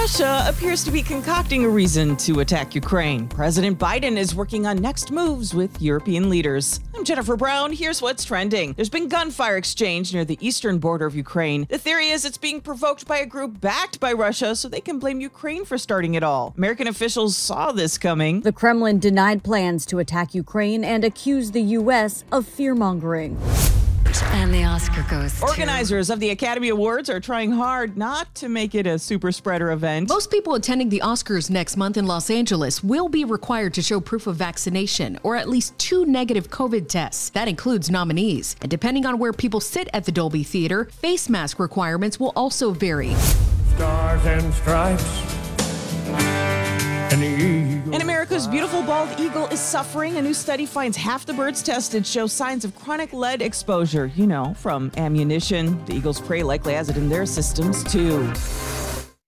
Russia appears to be concocting a reason to attack Ukraine. President Biden is working on next moves with European leaders. I'm Jennifer Brown. Here's what's trending. There's been gunfire exchange near the eastern border of Ukraine. The theory is it's being provoked by a group backed by Russia so they can blame Ukraine for starting it all. American officials saw this coming. The Kremlin denied plans to attack Ukraine and accused the U.S. of fear mongering. And the Oscar goes to- Organizers of the Academy Awards are trying hard not to make it a super spreader event. Most people attending the Oscars next month in Los Angeles will be required to show proof of vaccination or at least two negative COVID tests. That includes nominees. And depending on where people sit at the Dolby Theater, face mask requirements will also vary. Stars and stripes. And the eagle. And America's beautiful bald eagle is suffering. A new study finds half the birds tested show signs of chronic lead exposure. You know, from ammunition. The eagle's prey likely has it in their systems, too.